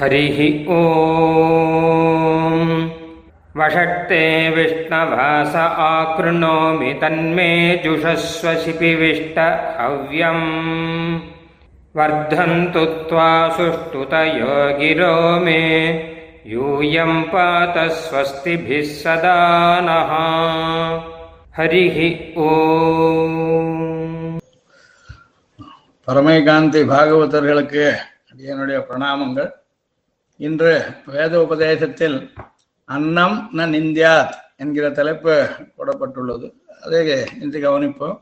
हरिः ॐ वषट्ते विष्णवास आकृणोमि तन्मे जुषस्व शिपिविष्ट हव्यम् वर्धन्तु त्वा सुष्ठुतयो गिरो मे यूयं पात स्वस्तिभिः सदा नः हरिः ॐ பரமைகாந்தி பாகவதர்களுக்கு என்னுடைய பிரணாமங்கள் இன்று வேத உபதேசத்தில் அன்னம் ந நிந்தியாத் என்கிற தலைப்பு போடப்பட்டுள்ளது. அதை இன்று கவனிப்போம்.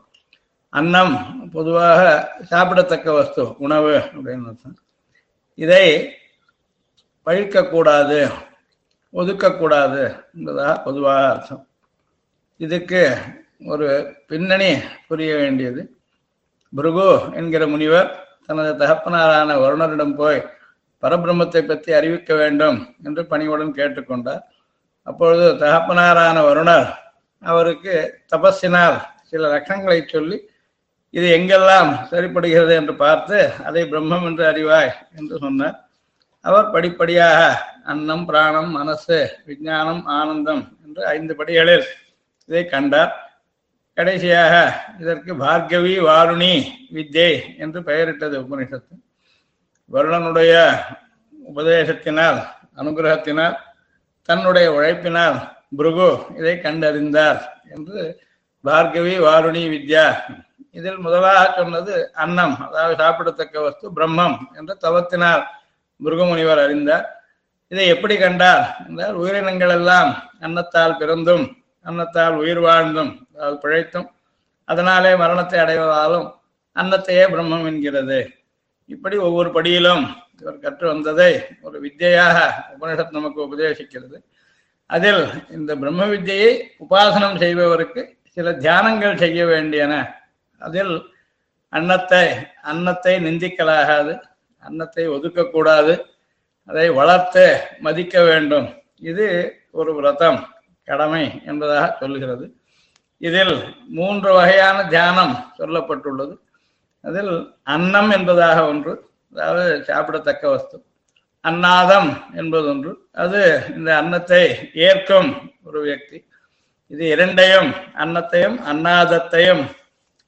அன்னம் பொதுவாக சாப்பிடத்தக்க வஸ்து உணவு அப்படின்னு அர்த்தம். இதை பழிக்கக்கூடாது ஒதுக்கக்கூடாது என்பதாக பொதுவாக அர்த்தம். இதுக்கு ஒரு பின்னணி புரிய வேண்டியது. பிருகு என்கிற முனிவர் தனது தகப்பனாரான வருணரிடம் போய் பரபிரம்மத்தை பற்றி அறிவிக்க வேண்டும் என்று பணிவுடன் கேட்டுக்கொண்டார். அப்பொழுது தகப்பனாரான வருணர் அவருக்கு தபஸினால் சில லட்சங்களை சொல்லி இது எங்கெல்லாம் சரிப்படுகிறது? என்று பார்த்து அதை பிரம்மம் என்று அறிவாய் என்று சொன்னார். அவர் படிப்படியாக அன்னம் பிராணம் மனசு விஞ்ஞானம் ஆனந்தம் என்று ஐந்து படிகளில் இதை கண்டார். கடைசியாக இதற்கு பார்கவி வாருணி வித்யை என்று பெயரிட்டது உபனிஷத்து வருணனுடைய உபதேசத்தினால் அனுகிரகத்தினால் தன்னுடைய உழைப்பினால் புருகு இதை கண்டறிந்தார் என்று பார்கவி வாருணி வித்யா இதில் முதலாக சொன்னது அன்னம் அதாவது சாப்பிடத்தக்க வஸ்து பிரம்மம் என்ற தவத்தினால் முருகமுனிவர் அறிந்தார். இதை எப்படி கண்டார் என்றால் உயிரினங்கள் எல்லாம் அன்னத்தால் பிறந்தும் அன்னத்தால் உயிர் வாழ்ந்தும் அதாவது பிழைத்தும் அதனாலே மரணத்தை அடைவதாலும் அன்னத்தையே பிரம்மம் என்கிறது. இப்படி ஒவ்வொரு படியிலும் இவர் கற்று வந்ததை ஒரு வித்தியாக உபனிஷத் நமக்கு உபதேசிக்கிறது. அதில் இந்த பிரம்ம வித்தியை உபாசனம் செய்பவருக்கு சில தியானங்கள் செய்ய வேண்டியன. அதில் அன்னத்தை அன்னத்தை நிந்திக்கலாகாது அன்னத்தை ஒதுக்கக்கூடாது அதை வளர்த்து மதிக்க வேண்டும். இது ஒரு விரதம் கடமை என்பதாக சொல்லுகிறது இதில் மூன்று வகையான தியானம் சொல்லப்பட்டுள்ளது. அதில் அன்னம் என்பதாக ஒன்று அதாவது சாப்பிடத்தக்க வஸ்து. அன்னாதம் என்பது ஒன்று அது இந்த அன்னத்தை ஏற்கும் ஒரு வியக்தி. இது இரண்டையும் அன்னத்தையும் அன்னாதத்தையும்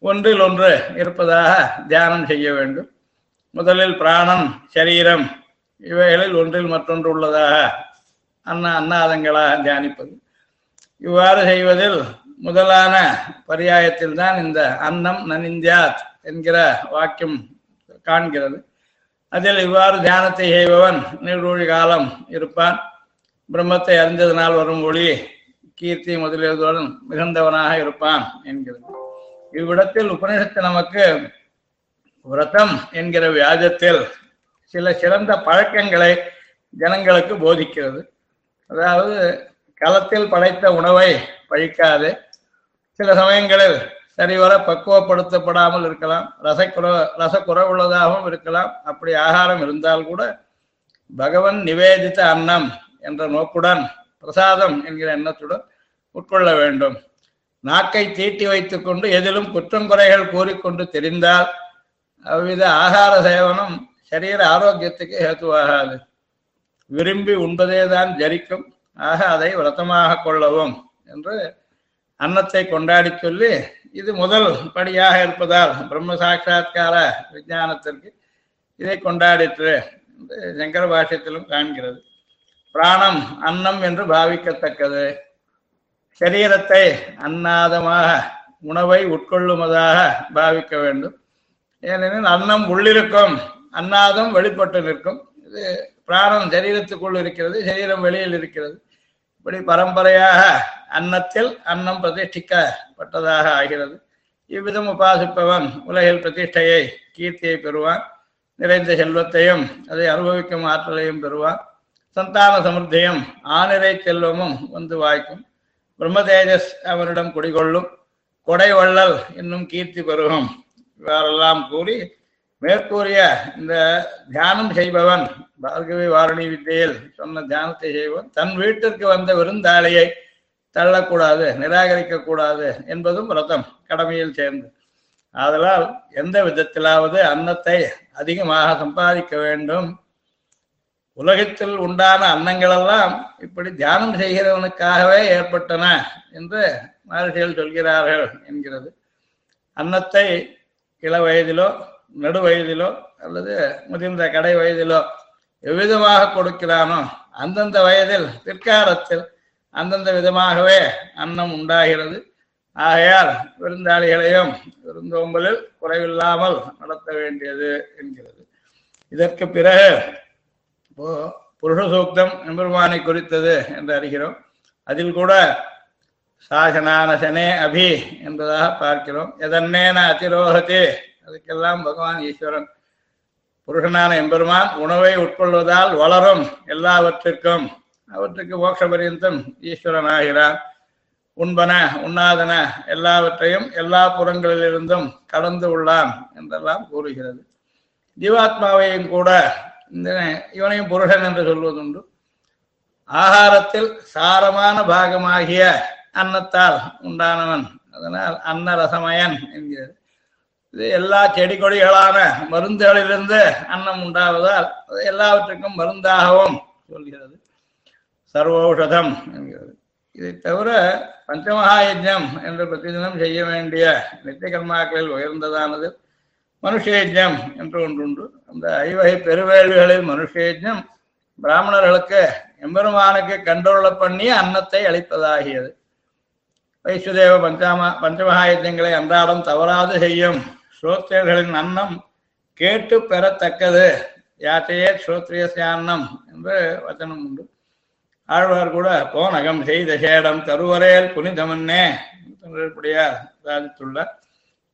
ஒன்றில் ஒன்று இருப்பதாக தியானம் செய்ய வேண்டும். முதலில் பிராணம் சரீரம் இவைகளில் ஒன்றில் மற்றொன்று உள்ளதாக அன்ன அன்னாதங்களாக தியானிப்பது. இவ்வாறு செய்வதில் முதலான பரியாயத்தில் தான் இந்த அன்னம் நனிந்தியாத் என்கிற வாக்கியம் காண்கிறது. அதில் இவ்வாறு தியானத்தை செய்பவன் நீழ்வழி காலம் இருப்பான். பிரம்மத்தை அறிந்ததனால் வரும் ஒளி கீர்த்தி முதலியதுடன் மிகுந்தவனாக இருப்பான் என்கிறது. இவ்விடத்தில் உபநிஷத்து நமக்கு விரதம் என்கிற வியாஜத்தில் சில சிறந்த பழக்கங்களை ஜனங்களுக்கு போதிக்கிறது. அதாவது களத்தில் படைத்த உணவை பழிக்காது. சில சமயங்களில் சரிவர பக்குவப்படுத்தப்படாமல் இருக்கலாம். ரசக்குறை ரசக்குறவுள்ளதாகவும் இருக்கலாம். அப்படி ஆகாரம் இருந்தால் கூட பகவன் நிவேதித்த அன்னம் என்ற நோக்குடன் பிரசாதம் என்கிற எண்ணத்துடன் உட்கொள்ள வேண்டும். நாக்கை தீட்டி வைத்துக்கொண்டு எதிலும் குற்றம் குறைகள் கூறிக்கொண்டு தெரிந்தால் அவ்வித ஆகார சேவனம் சரீர ஆரோக்கியத்துக்கு ஹேத்துவாகாது. விரும்பி உண்பதே தான் ஜரிக்கும். ஆக அதை விரதமாக கொள்ளவும் என்று அன்னத்தை கொண்டாடி சொல்லி இது முதல் படியாக இருப்பதால் பிரம்ம சாட்சா்கார விஞ்ஞானத்திற்கு இதை கொண்டாடிற்று என்று சங்கர பாஷ்யத்திலும் காண்கிறது. பிராணம் அன்னம் என்று பாவிக்கத்தக்கது. சரீரத்தை அன்னாதமாக உணவை உட்கொள்ளுமதாக பாவிக்க வேண்டும். ஏனெனில் அன்னம் உள்ளிருக்கும் அன்னாதம் வெளிப்பட்டு நிற்கும். இது பிராணம் சரீரத்துக்குள் இருக்கிறது சரீரம் வெளியில் இருக்கிறது. இப்படி பரம்பரையாக அன்னத்தில் அன்னம் பிரதிஷ்டிக்கப்பட்டதாக ஆகிறது. இவ்விதம் உபாசிப்பவன் உலகில் பிரதிஷ்டையை கீர்த்தியை பெறுவான். நிறைந்த செல்வத்தையும் அதை அனுபவிக்கும் ஆற்றலையும் பெறுவான். சந்தான சமிருத்தியும் ஆனிரை செல்வமும் வந்து வாய்க்கும். பிரம்ம தேஜஸ் அவனிடம் குடிகொள்ளும். கொடை வள்ளல் இன்னும் கீர்த்தி பெருகும். இவரெல்லாம் கூறி மேற்கூறிய இந்த தியானம் செய்பவன் பார்கவி வாரணி வித்தையில் சொன்ன தியானத்தை செய்வன் தன் வீட்டிற்கு வந்த விருந்தாளியை தள்ளக்கூடாது நிராகரிக்க கூடாது என்பதும் ரத்தம் கடமையில் சேர்ந்து. ஆதலால் எந்த விதத்திலாவது அன்னத்தை அதிகமாக சம்பாதிக்க வேண்டும். உலகத்தில் உண்டான அன்னங்களெல்லாம் இப்படி தியானம் செய்கிறவனுக்காகவே ஏற்பட்டன என்று மகர்ஷிகள் சொல்கிறார்கள் என்கிறது. அன்னத்தை இள வயதிலோ நடு வயதிலோ அல்லது முதிர்ந்த கடை வயதிலோ எவ்விதமாக கொடுக்கிறானோ அந்தந்த வயதில் பிற்காலத்தில் அந்தந்த விதமாகவே அன்னம் உண்டாகிறது. ஆகையால் விருந்தாளிகளையும் விருந்தோம்பலில் குறைவில்லாமல் நடத்த வேண்டியது என்கிறது. இதற்கு பிறகு இப்போ புருஷ சூக்தம் எம்பெருமானை குறித்தது என்று அறிகிறோம். அதில் கூட சாசனானசனே அபி என்பதாக பார்க்கிறோம். எதன்னேன அதிரோகத்தே அதுக்கெல்லாம் பகவான் ஈஸ்வரன் புருஷனான எம்பெருமான் உணவை உட்கொள்வதால் வளரும் எல்லாவற்றிற்கும். அவற்றுக்கு மோட்ச பரியந்தம் ஈஸ்வரன் ஆகிறான் உண்பன உண்ணாதன எல்லாவற்றையும் எல்லா புறங்களிலிருந்தும் கடந்து உள்ளான் என்றெல்லாம் கூறுகிறது. ஜீவாத்மாவையும் கூட இந்த இவனையும் புருஷன் என்று சொல்வதுண்டு. ஆகாரத்தில் சாரமான பாகமாகிய அன்னத்தால் உண்டானவன். அதனால் அன்னரசமயன் என்கிறது இது எல்லா செடி கொடிகளான மருந்துகளிலிருந்து அன்னம் உண்டாவதால் அது எல்லாவற்றுக்கும் மருந்தாகவும் சொல்கிறது. சர்வோஷதம் என்கிறது. இதை தவிர பஞ்சமகா என்று பிரதிதினம் செய்ய வேண்டிய நித்திய கர்மாக்களில் உயர்ந்ததானது. மனுஷயஜம் என்று ஒன்றுண்டு. அந்த ஐவகை பெருவேள்களில் மனுஷயஜம் பிராமணர்களுக்கு எம்பெருமானுக்கு கண்டொருள பண்ணி அன்னத்தை அளிப்பதாகியது. வைஷ்ணுதேவ பஞ்சாம பஞ்சமகாயஜங்களை அன்றாடம் தவறாது செய்யும் ஸ்ரோத்ரியர்களின் அன்னம் கேட்டு பெறத்தக்கது. யாத்தையே ஸ்ரோத்ரியசிய என்று வச்சனம் உண்டு. ஆழ்வார் கூட போனகம் செய்த சேடம் தருவரையல் புனிதமன்னே தொழிற்படியார் சாதித்துள்ளார்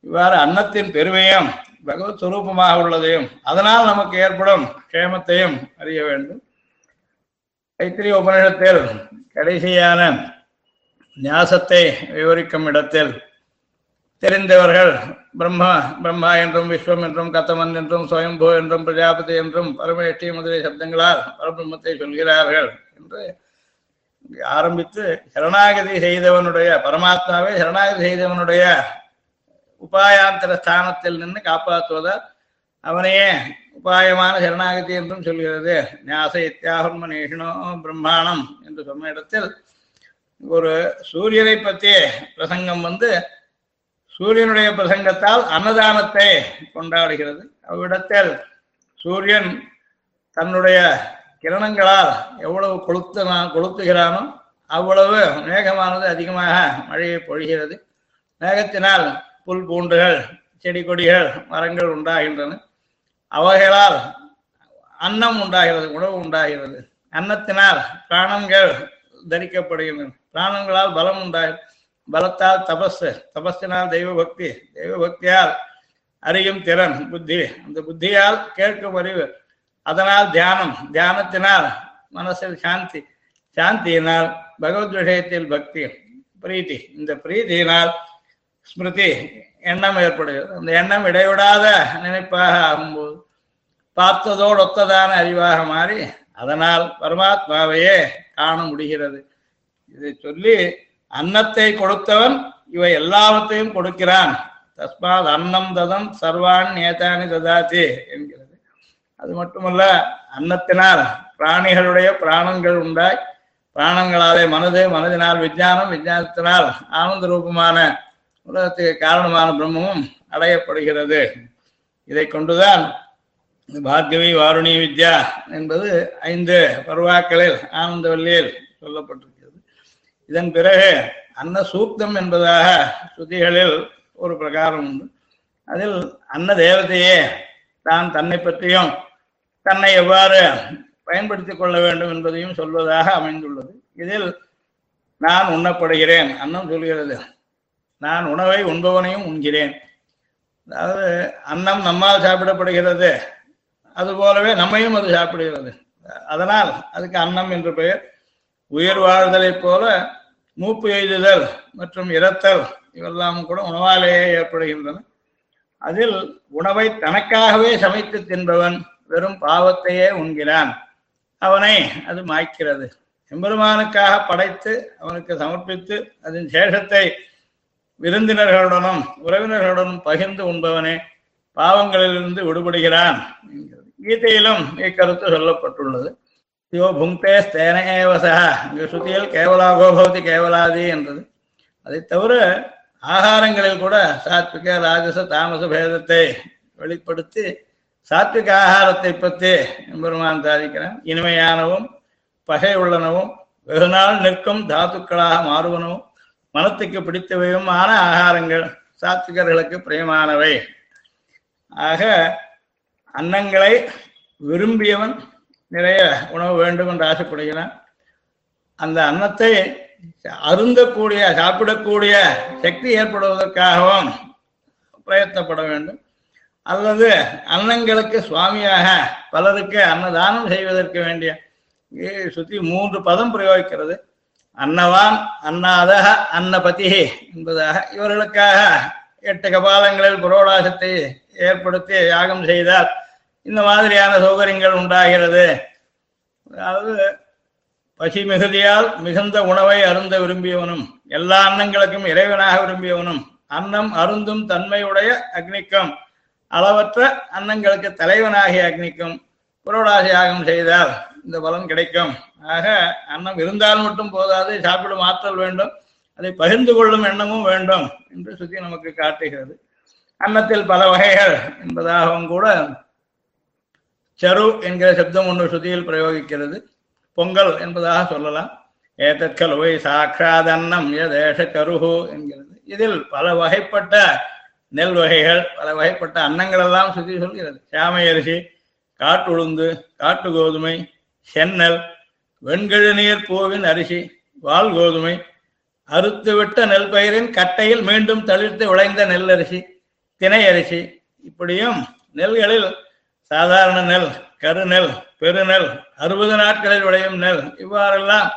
இவ்வாறு அன்னத்தின் பெருமையும் பகவத் சுரூபமாக உள்ளதையும் அதனால் நமக்கு ஏற்படும் க்ஷேமத்தையும் அறிய வேண்டும். கைத்திரி உபநிஷத்தில் கடைசியான ஞாசத்தை விவரிக்கும் இடத்தில் தெரிந்தவர்கள் பிரம்மா பிரம்மா என்றும் விஸ்வம் என்றும் கத்தமன் என்றும் சுயம்பு என்றும் பிரஜாபதி என்றும் பரமேஷ்டி முதலிய சப்தங்களால் பரபிரம்மத்தை சொல்கிறார்கள் என்று ஆரம்பித்து சரணாகதி செய்தவனுடைய பரமாத்மாவை சரணாகதி செய்தவனுடைய உபாயாந்தர ஸ்தானத்தில் நின்று காப்பாற்றுவதால் அவனையே உபாயமான சரணாகதி என்றும் சொல்கிறது. நியாச இத்தியாகர்ம நேஷனோ பிரம்மாணம் என்று சொன்ன இடத்தில் ஒரு சூரியனை பற்றிய பிரசங்கம் வந்து சூரியனுடைய பிரசங்கத்தால் அன்னதானத்தை கொண்டாடுகிறது. அவ்விடத்தில் சூரியன் தன்னுடைய கிரணங்களால் எவ்வளவு கொளுத்து கொளுத்துகிறானோ அவ்வளவு மேகமானது அதிகமாக மழையை பொழிகிறது. மேகத்தினால் புல் பூண்டுகள் செடி கொடிகள் மரங்கள் உண்டாகின்றன. அவைகளால் அன்னம் உண்டாகிறது உணவு உண்டாகிறது. அன்னத்தினால் பிராணங்கள் தரிக்கப்படுகின்றன. பிராணங்களால் பலம் உண்டாகிறது. பலத்தால் தபஸ் தபஸினால் தெய்வ பக்தி தெய்வ பக்தியால் அறியும் திறன் புத்தி. அந்த புத்தியால் கேட்கும் அறிவு அதனால் தியானம் தியானத்தினால் மனசில் சாந்தி சாந்தியினால் பகவத் விஷயத்தில் பக்தி பிரீத்தி. இந்த பிரீத்தியினால் ஸ்மிருதி எண்ணம் ஏற்படுகிறது. அந்த எண்ணம் இடைவிடாத நினைப்பாக ஆகும்போது பார்த்ததோடு ஒத்ததான அறிவாக மாறி அதனால் பரமாத்மாவையே காண முடிகிறது. இதை சொல்லி அன்னத்தை கொடுத்தவன் இவை எல்லாவற்றையும் கொடுக்கிறான். தஸ்மாத் அன்னம் ததம் சர்வான் நேதானி ததாதி என்கிறது. அது மட்டுமல்ல அன்னத்தினால் பிராணிகளுடைய பிராணங்கள் உண்டாய் பிராணங்களாலே மனது மனதினால் விஞ்ஞானம் விஞ்ஞானத்தினால் ஆனந்த ரூபமான உலகத்துக்கு காரணமான பிரம்மமும் அடையப்படுகிறது. இதை கொண்டுதான் பாக்யவி வாருணி வித்யா என்பது ஐந்து பருவாக்களில் ஆனந்தவல்லியில் சொல்லப்பட்டிருக்கிறது. இதன் பிறகு அன்ன சூக்தம் என்பதாக ஸ்ருதிகளில் ஒரு பிரகாரம் உண்டு. அதில் அன்ன தேவதையே தான் தன்னை பற்றியும் தன்னை எவ்வாறு பயன்படுத்திக் கொள்ள வேண்டும் என்பதையும் சொல்வதாக அமைந்துள்ளது. இதில் நான் உண்ணப்படுகிறேன் அன்னம் சொல்கிறது. நான் உணவை உண்பவனையும் உண்கிறேன். அதாவது அன்னம் நம்மால் சாப்பிடப்படுகிறது. அது போலவே நம்மையும் அது சாப்பிடுகிறது. அதனால் அதுக்கு அன்னம் என்று பெயர். உயிர் வாழ்தலைப் போல மூப்பு எய்துதல் மற்றும் இறத்தல் இவெல்லாம் கூட உணவாலேயே ஏற்படுகின்றன. அதில் உணவை தனக்காகவே சமைத்து தின்பவன் வெறும் பாவத்தையே உண்கிறான். அவனை அது மாய்க்கிறது. எம்பெருமானுக்காக படைத்து அவனுக்கு சமர்ப்பித்து அதன் சேஷத்தை விருந்தினர்களுடனும் உறவினர்களுடனும் பகிர்ந்து உண்பவனே பாவங்களிலிருந்து விடுபடுகிறான் என்கிறது. கீதையிலும் இக்கருத்து சொல்லப்பட்டுள்ளது. யோ புங்கே ஸ்தேன ஏவசா இங்கு ஸ்ருதியில் கேவலாகோ பவதி கேவலாதி என்றது. அதை தவிர ஆகாரங்களில் கூட சாத்விக ராஜச தாமச பேதத்தை வெளிப்படுத்தி சாத்விக ஆகாரத்தை பற்றி எம்பெருமான் சாதிக்கிறான். இனிமையானவும் பகை உள்ளனவும் வெகுநாள் நிற்கும் தாத்துக்களாக மாறுவனவும் மனத்துக்கு பிடித்தவையுமான ஆகாரங்கள் சாத்விகர்களுக்கு பிரியமானவை. ஆக அன்னங்களை விரும்பியவன் நிறைய உணவு வேண்டும் என்று ஆசைப்படுகிறான். அந்த அன்னத்தை அருந்தக்கூடிய சாப்பிடக்கூடிய சக்தி ஏற்படுவதற்காகவும் பிரயத்தப்பட வேண்டும். அல்லது அன்னங்களுக்கு சுவாமியாக பலருக்கு அன்னதானம் செய்வதற்கு வேண்டிய சுற்றி சுத்தி மூன்று பதம் பிரயோகிக்கிறது. அன்னவான் அன்னாதக அன்னபதி என்பதாக இவர்களுக்காக எட்டு கபாலங்களில் புரோடாசத்தை ஏற்படுத்தி யாகம் செய்தால் இந்த மாதிரியான சௌகரியங்கள் உண்டாகிறது. அதாவது பசி மிகுதியால் மிகுந்த உணவை அருந்த விரும்பியவனும் எல்லா அன்னங்களுக்கும் இறைவனாக விரும்பியவனும் அன்னம் அருந்தும் தன்மையுடைய அக்னிக்கும் அளவற்ற அன்னங்களுக்கு தலைவனாகிய அக்னிக்கும் புரோடாசி யாகம் செய்தால் இந்த பலன் கிடைக்கும். ஆக அன்னம் இருந்தால் மட்டும் போதாது சாப்பிடும் ஆற்றல் வேண்டும் அதை பகிர்ந்து கொள்ளும் எண்ணமும் வேண்டும் என்று சுத்தி நமக்கு காட்டுகிறது. அன்னத்தில் பல வகைகள் என்பதாகவும் கூட சரு என்கிற சப்தம் ஒன்று சுத்தியில் பிரயோகிக்கிறது. பொங்கல் என்பதாக சொல்லலாம். ஏதத் கலுவை சாட்சாத் அன்னம் எதேஷ கருஹு என்கிறது. இதில் பல வகைப்பட்ட நெல் வகைகள் பல வகைப்பட்ட அன்னங்கள் எல்லாம் சுத்தி சொல்கிறது. சாமை அரிசி காட்டுளுந்து காட்டு கோதுமை சென்னல் வெண்கழு நீர் பூவின் அரிசி வால் கோதுமை அறுத்துவிட்ட நெல் பயிரின் கட்டையில் மீண்டும் தளிர்த்து விளைந்த நெல் அரிசி திணை அரிசி. இப்படியும் நெல்களில் சாதாரண நெல் கருநெல் பெருநெல் அறுபது நாட்களில் விளையும் நெல். இவ்வாறெல்லாம்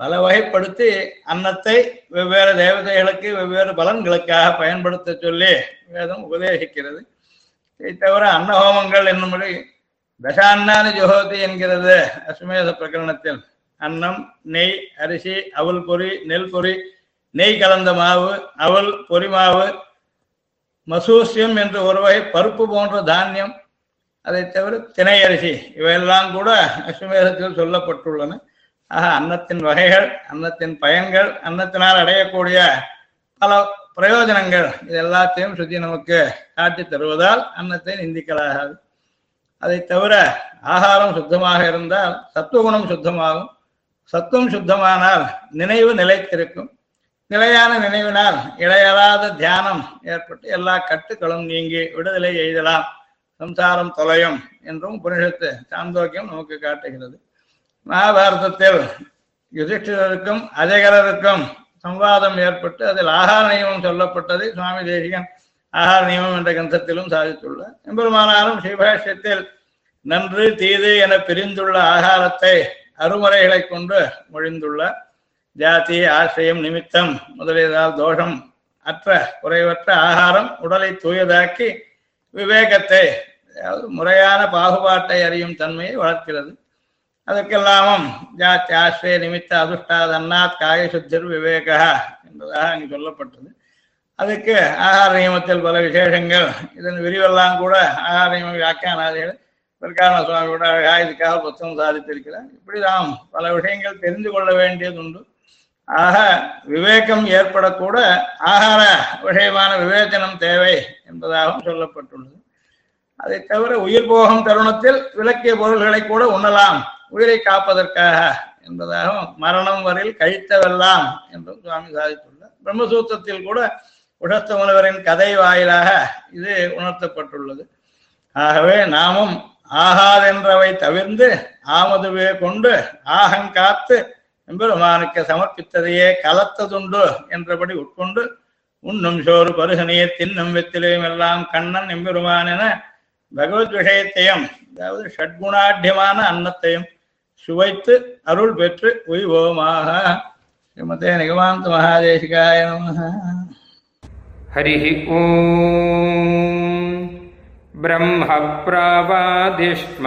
பல வகைப்படுத்தி அன்னத்தை வெவ்வேறு தேவதைகளுக்கு வெவ்வேறு பலன்களுக்காக பயன்படுத்த சொல்லி வேதம் உபதேசிக்கிறது. இதை தவிர அன்னஹோமங்கள் என்னும்படி தசான்னானி ஜோதி என்கிறது அஸ்மேத பிரகரணத்தில். அன்னம் நெய் அரிசி அவல் பொறி நெல் பொறி நெய் கலந்த மாவு அவல் பொரி மாவு மசூசியம் என்று ஒரு வகை பருப்பு போன்ற தானியம் அதை தவிர திணை அரிசி இவையெல்லாம் கூட அஸ்வமேதத்தில் சொல்லப்பட்டுள்ளன. ஆக அன்னத்தின் வகைகள் அன்னத்தின் பயன்கள் அன்னத்தினால் அடையக்கூடிய பல பிரயோஜனங்கள் இது எல்லாத்தையும் சுத்தி நமக்கு காட்டி தருவதால் அன்னத்தை நிந்திக்கலாகாது. அதை தவிர ஆகாரம் சுத்தமாக இருந்தால் சத்துவகுணம் சுத்தமாகும். சத்துவம் சுத்தமானால் நினைவு நிலைத்திருக்கும். நிலையான நினைவினால் இடையறாத தியானம் ஏற்பட்டு எல்லா கட்டுக்களும் நீங்கி விடுதலை எய்தலாம். சம்சாரம் தொலையும் என்றும் உபனிஷத்து சாந்தோக்கியம் நமக்கு காட்டுகிறது. மகாபாரதத்தில் யுதிஷ்டிரருக்கும் அஜகரருக்கும் சம்வாதம் ஏற்பட்டு அதில் ஆகார நியமம் சொல்லப்பட்டதை சுவாமி தேசிகன் ஆகார நியமம் என்ற கிரந்தத்திலும் சாதித்துள்ளார். எம்பெருமானாரும் சிவபாஷ்யத்தில் நன்று தீது என பிரிந்துள்ள ஆகாரத்தை அருமுறைகளை கொண்டு மொழிந்துள்ளார். ஜாதி ஆசிரியம் நிமித்தம் முதலியதால் தோஷம் அற்ற குறைவற்ற ஆகாரம் உடலை தூயதாக்கி விவேகத்தை அதாவது முறையான பாகுபாட்டை அறியும் தன்மையை வளர்க்கிறது. அதற்கெல்லாமும் ஜாத்தி ஆசிரிய நிமித்த அதிர்ஷ்டாத் அன்னாத் காயசுத்திர் விவேகா என்பதாக அங்கு சொல்லப்பட்டது. அதுக்கு ஆகார நியமத்தில் பல விசேஷங்கள். இதன் விரிவெல்லாம் கூட ஆகார நியம வியாக்கியானாதிகள் பிரகாரண சுவாமி கூட அழகா இதுக்காக புத்தகம் சாதித்திருக்கிறார். இப்படி நாம் பல விஷயங்கள் தெரிந்து கொள்ள வேண்டியது உண்டு ஆக விவேகம் ஏற்படக்கூட ஆகார விஷயமான விவேச்சனம் தேவை என்பதாகவும் சொல்லப்பட்டுள்ளது. அதை தவிர உயிர் போகும் தருணத்தில் விளக்கிய பொருள்களை கூட உண்ணலாம் உயிரை காப்பதற்காக என்பதாகவும் மரணம் வரையில் கழித்தவெல்லாம் என்றும் சுவாமி சாதித்துள்ளார். பிரம்மசூத்திரத்தில் கூட உடத்த முனிவரின் கதை வாயிலாக இது உணர்த்தப்பட்டுள்ளது. ஆகவே நாமும் ஆகாதென்றவை தவிர்ந்து ஆமதுவே கொண்டு ஆகங்காத்து எம்பெருமானுக்கு சமர்ப்பித்ததையே கலத்ததுண்டு என்றபடி உட்கொண்டு உண்ணும் சோறு பருகனையே தின்னும் வெத்திலையும் எல்லாம் கண்ணன் எம்பெருமான் என பகவத் விஷயத்தையும் அதாவது ஷட்குணாட்யமான அன்னத்தையும் சுவைத்து அருள் பெற்று உய்வோமாக. ஸ்ரீமதே நிகமாந்த மகாதேசிகாய நம ஹரி ஓம். பிரம்ம பிரபாதிஷ்ம